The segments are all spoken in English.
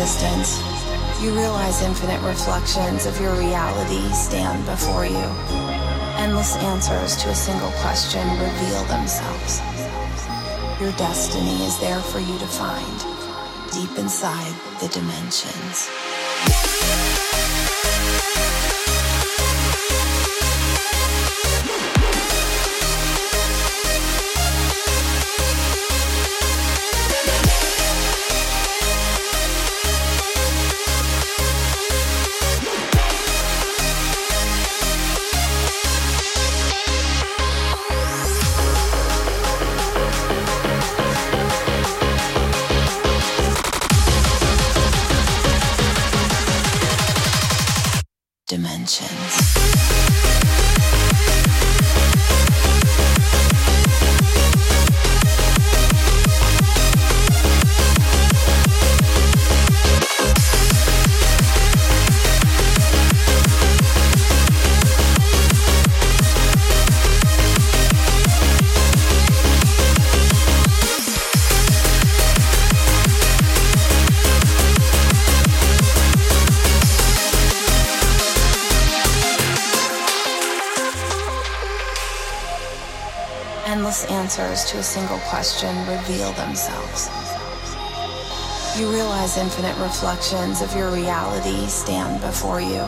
existence, you realize infinite reflections of your reality stand before you. Endless answers to a single question reveal themselves. Your destiny is there for you to find, deep inside the dimensions. A single question reveal themselves. You realize infinite reflections of your reality stand before you.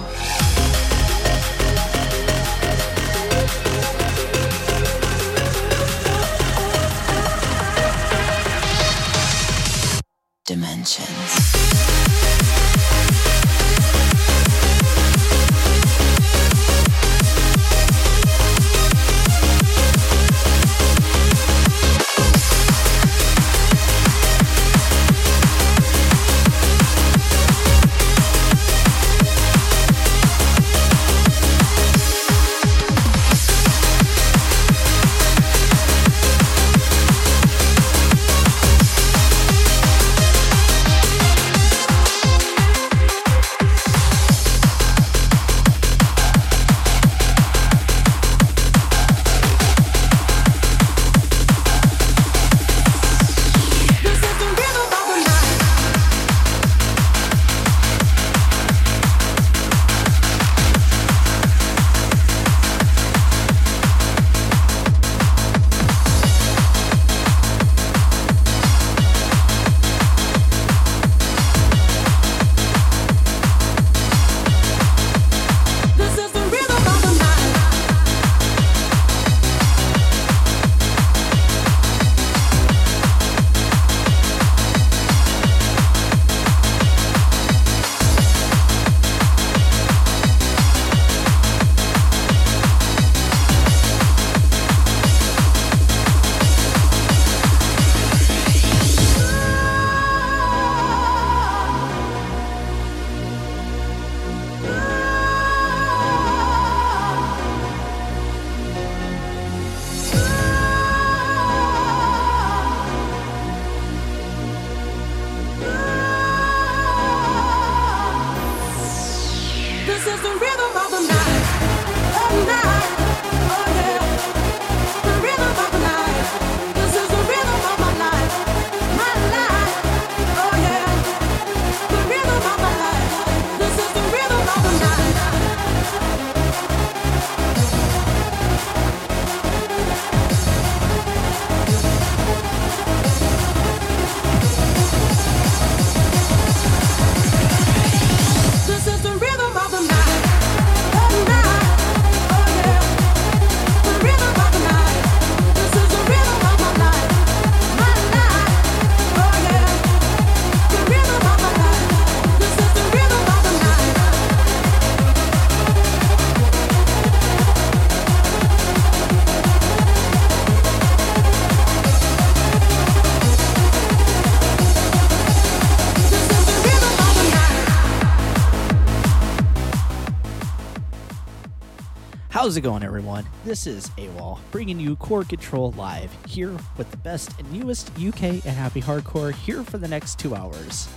How's it going, everyone? This is AWal, bringing you Core Control live, here with the best and newest UK and happy hardcore, here for the next two hours.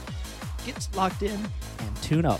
Get locked in and tune up.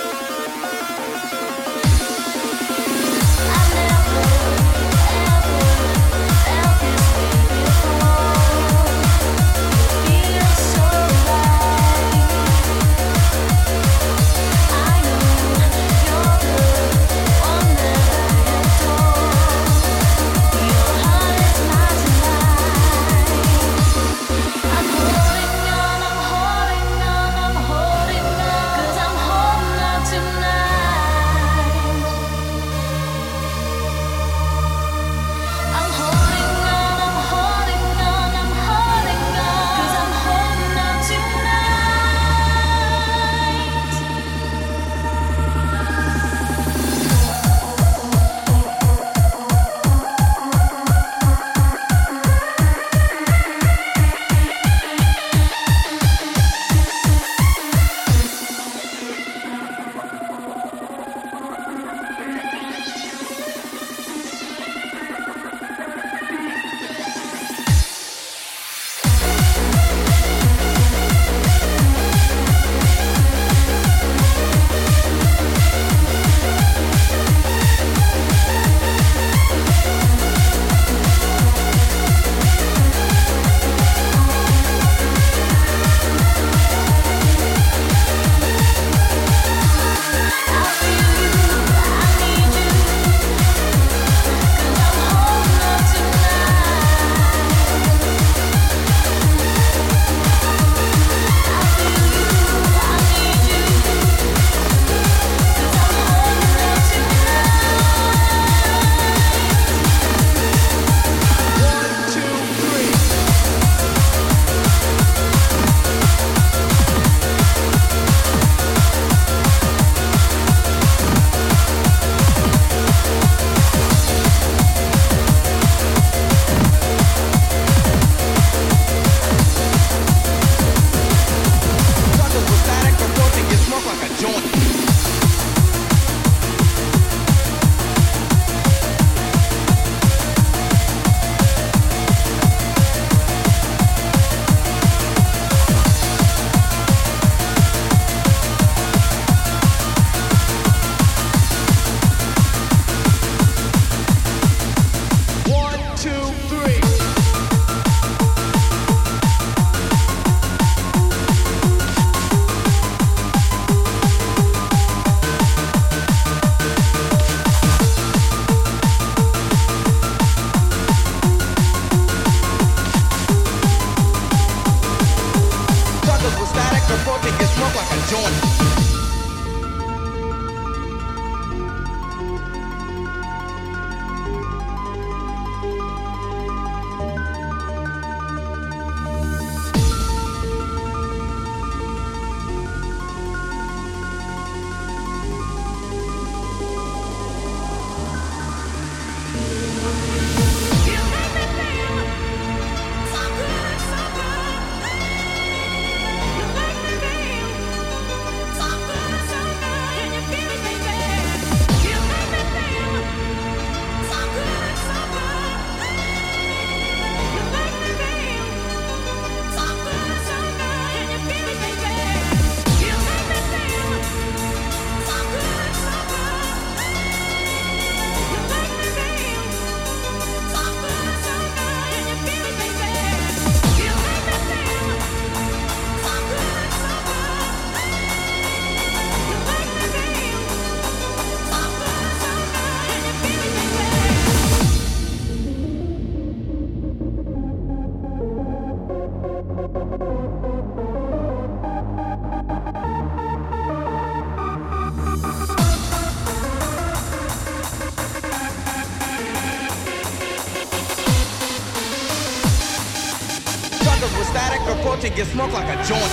get smoked like a joint.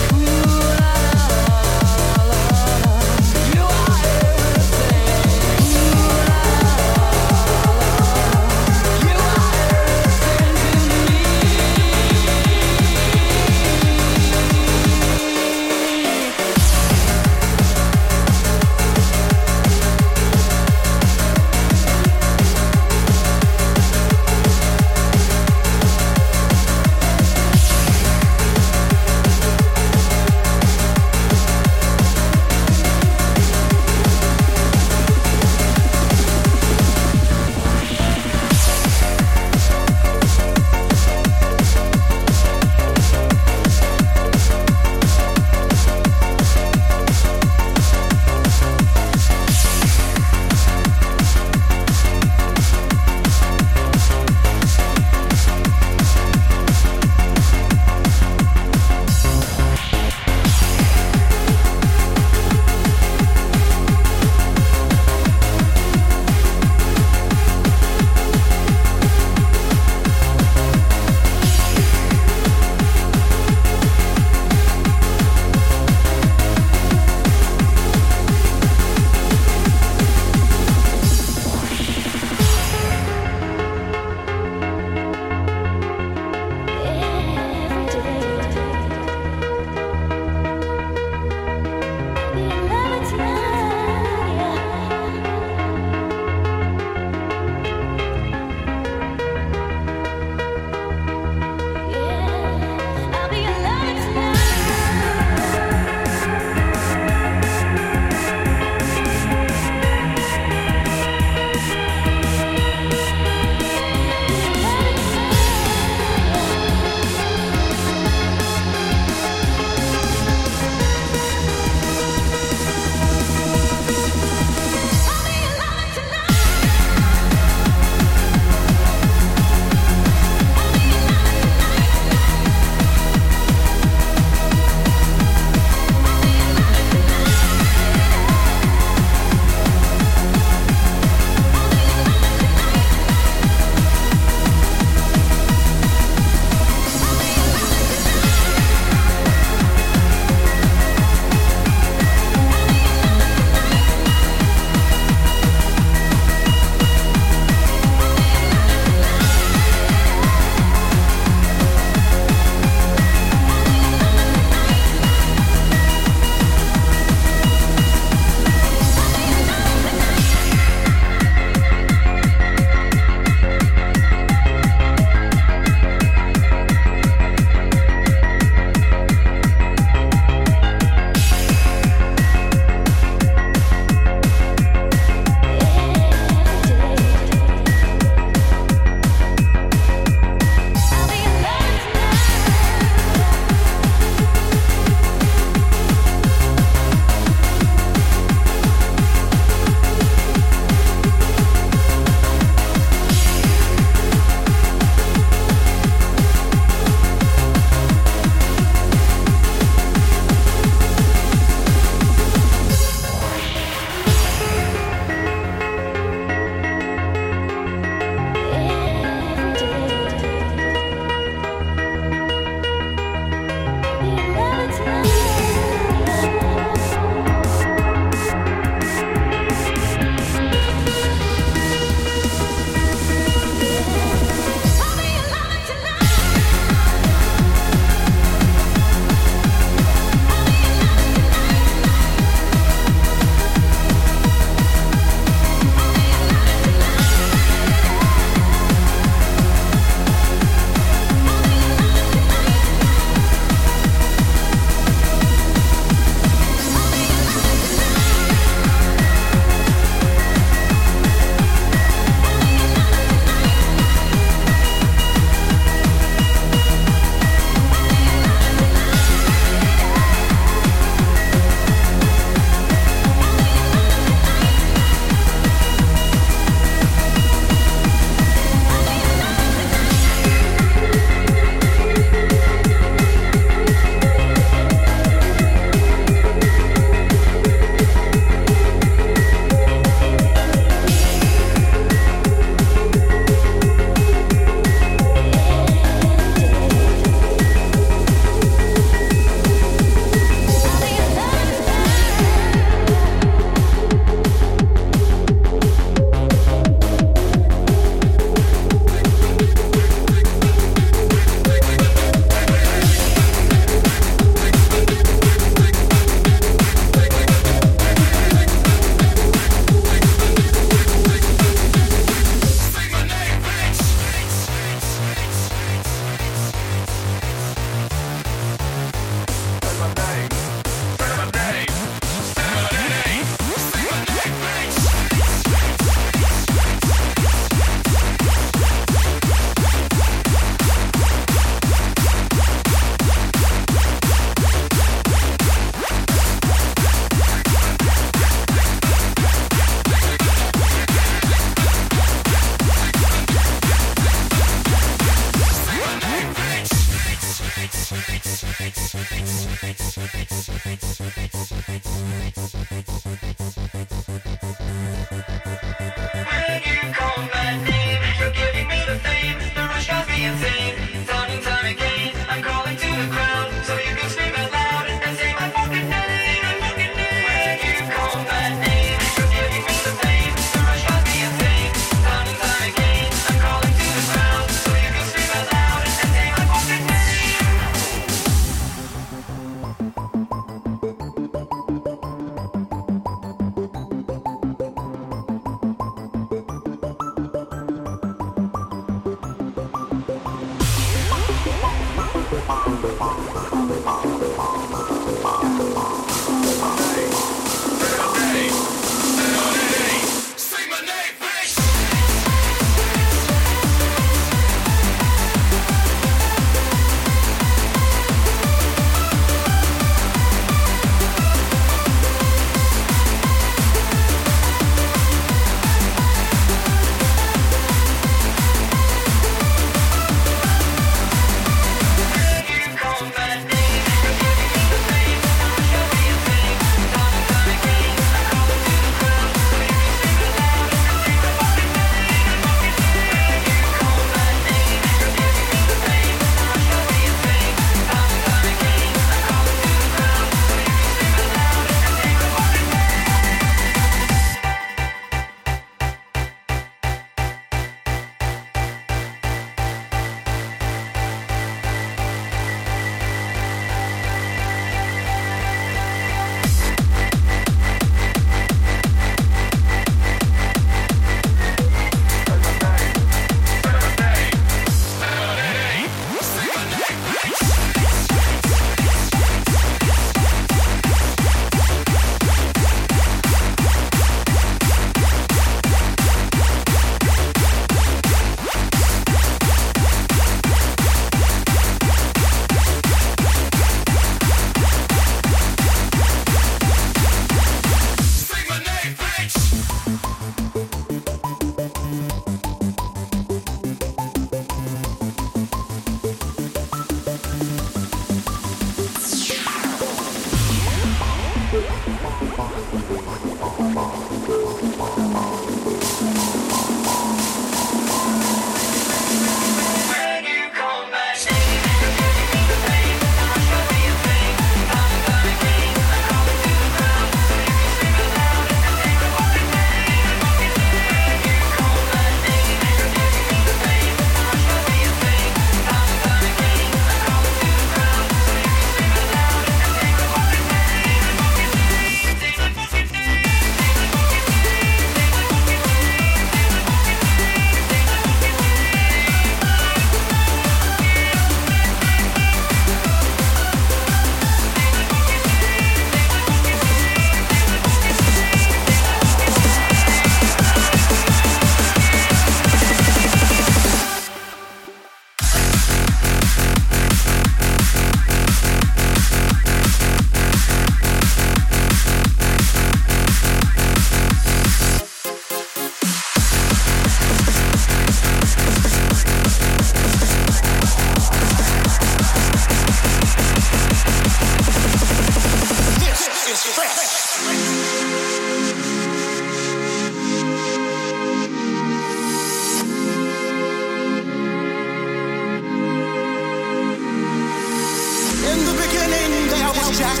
Jack,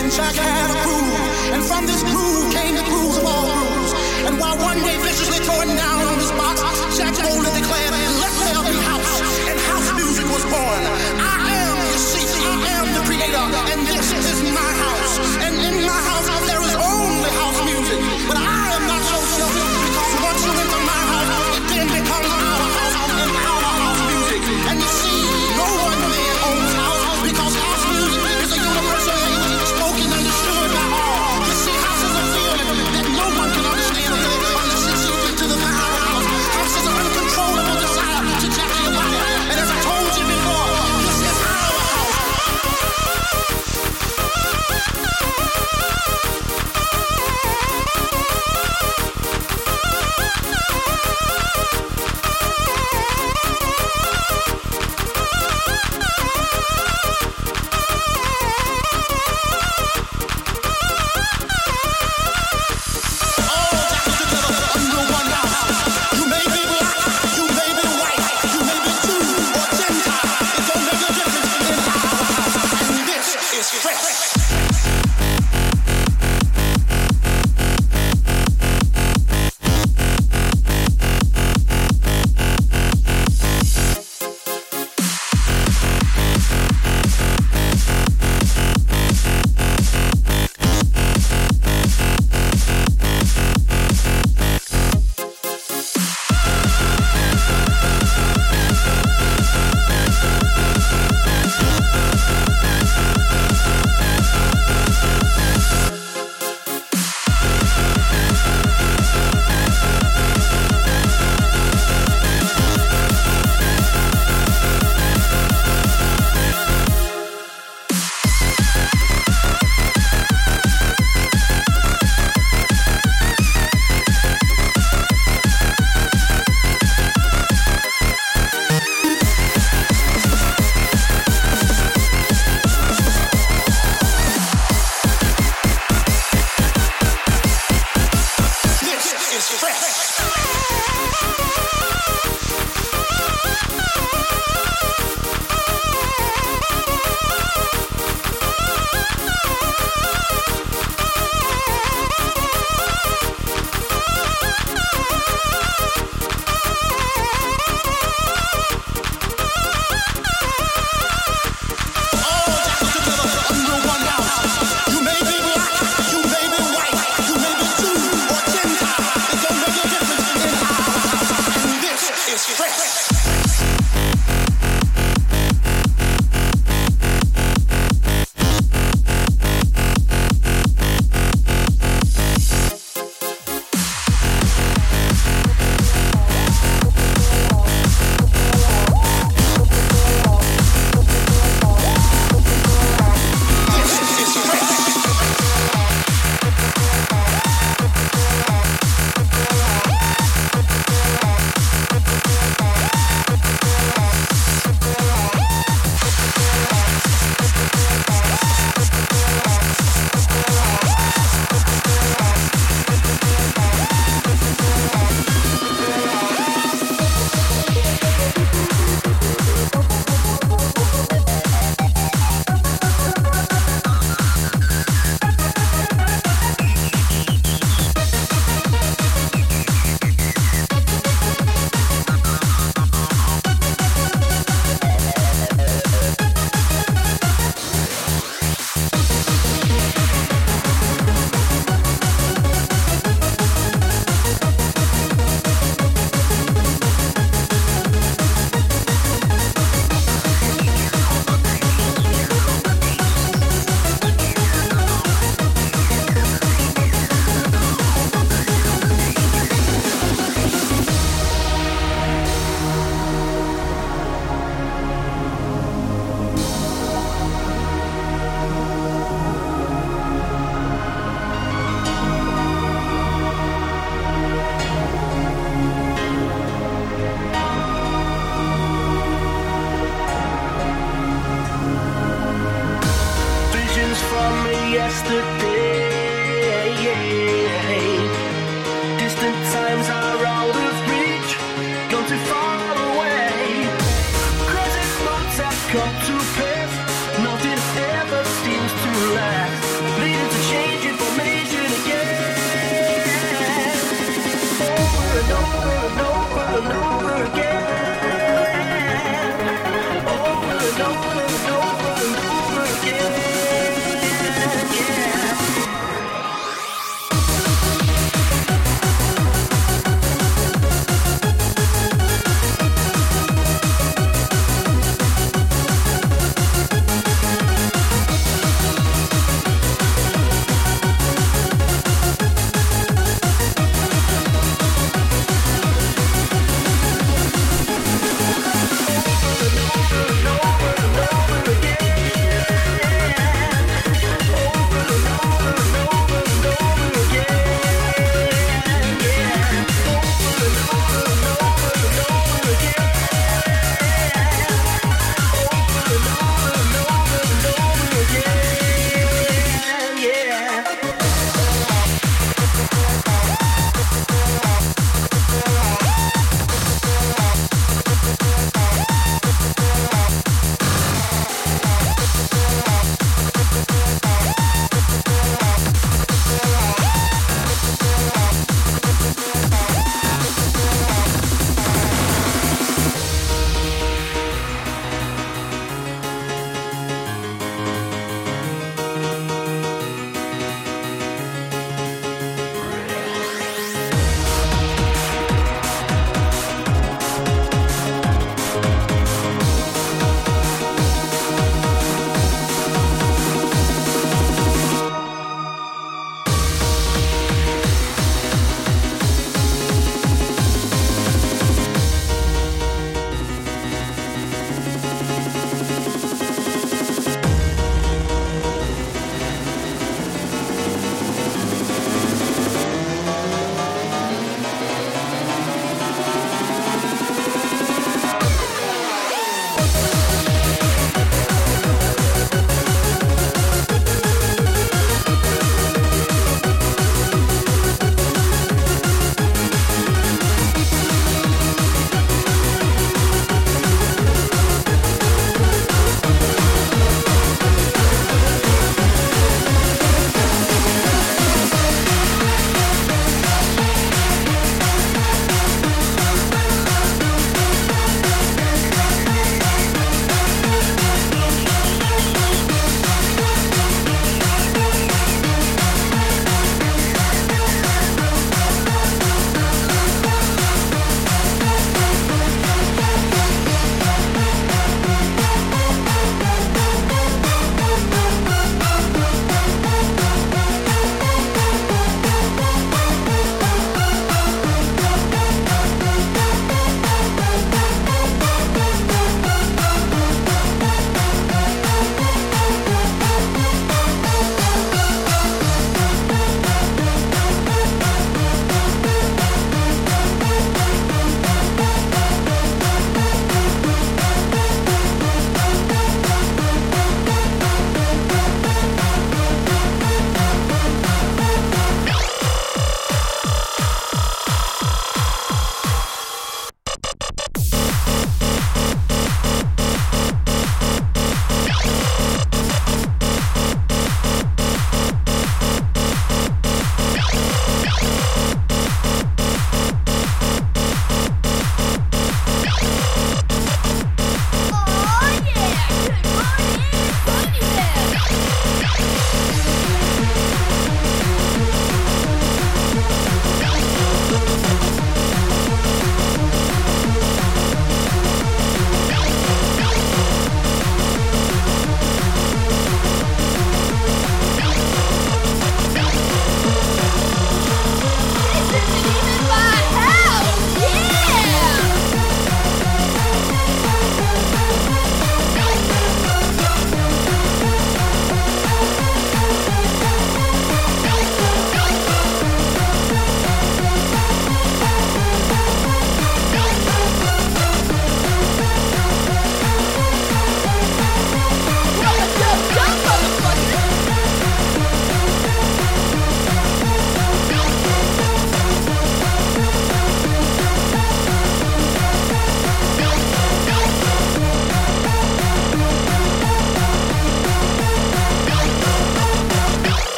and Jack had a groove. And from this groove came the grooves of all grooves. And while one day viciously torn down on his box, Jack boldly declared, "And let there be house. And house music was born. I am, you see, I am the creator, and this is my house. And in my house there is only house music. But I am not so selfish, because once you enter my house, it then becomes our house and our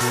イエイ!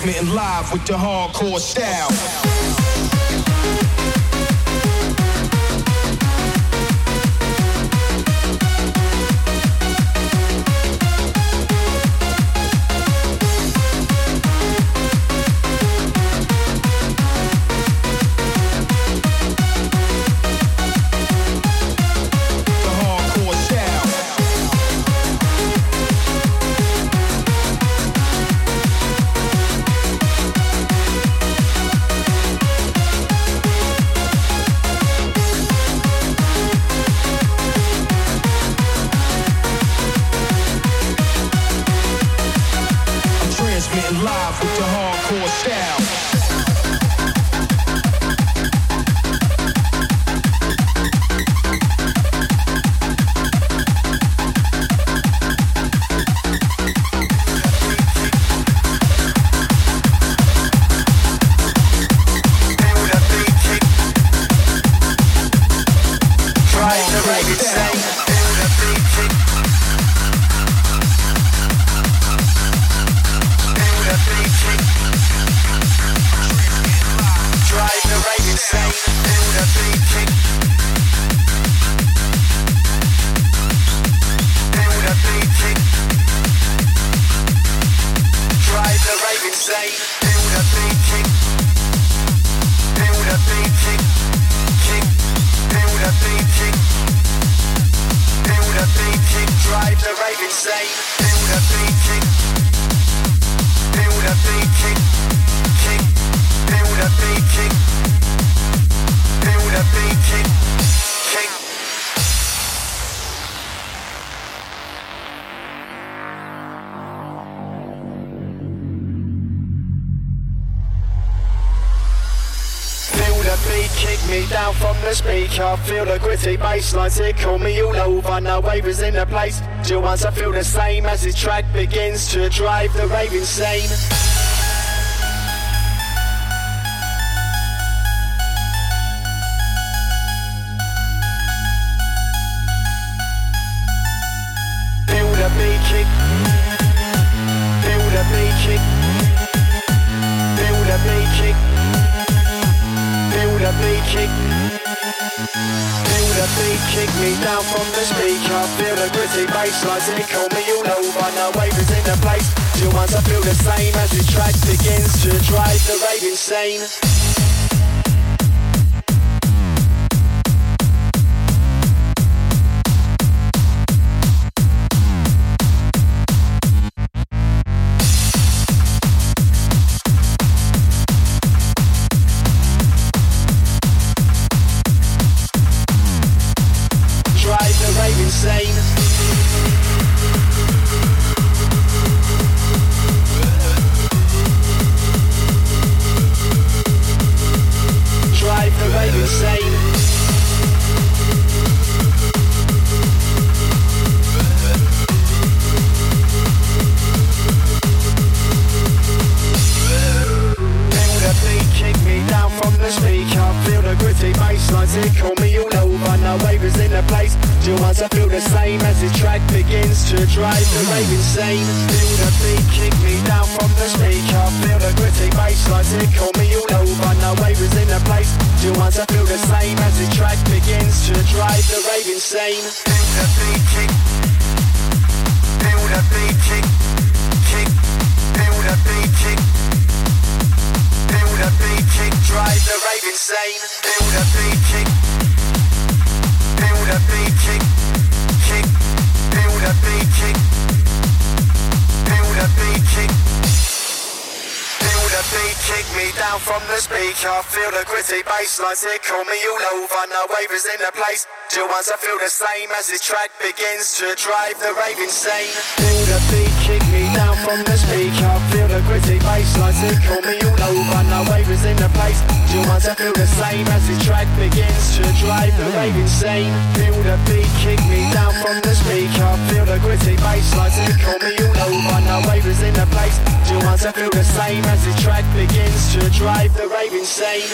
Transmitting live with the hardcore style. Over. No in the place. Till once I feel the same as the track begins to drive the rave insane. Drive the rave insane. Feel the beat kick me down from the speaker. Feel the gritty bassline tickle me all over. No wavers in the place. Till once I feel the same as the track begins to drive the rave insane. Feel the beat kick. Feel the beat kick. Kick. Feel the beat kick. Feel the beat kick, drive the rave insane. Feel the beat kick. Feel the beat me down from the speaker. Feel the gritty bass bassline tickle me all over. No wavers in the place. Till once I feel the same as the track begins to drive the rave insane. Feel the beat kick me down from the speaker. Feel the gritty bass bassline tickle me all over. No wavers in the place. Till once I feel the same as the track begins to drive the rave insane. Feel the beat kick me down from the speaker. Feel the gritty bass bassline tickle me all over. No wavers in the place. Imagine once to feel the same as the track begins to drive the rave insane.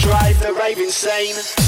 drive the rave insane.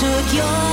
took your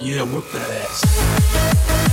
Yeah, work that ass.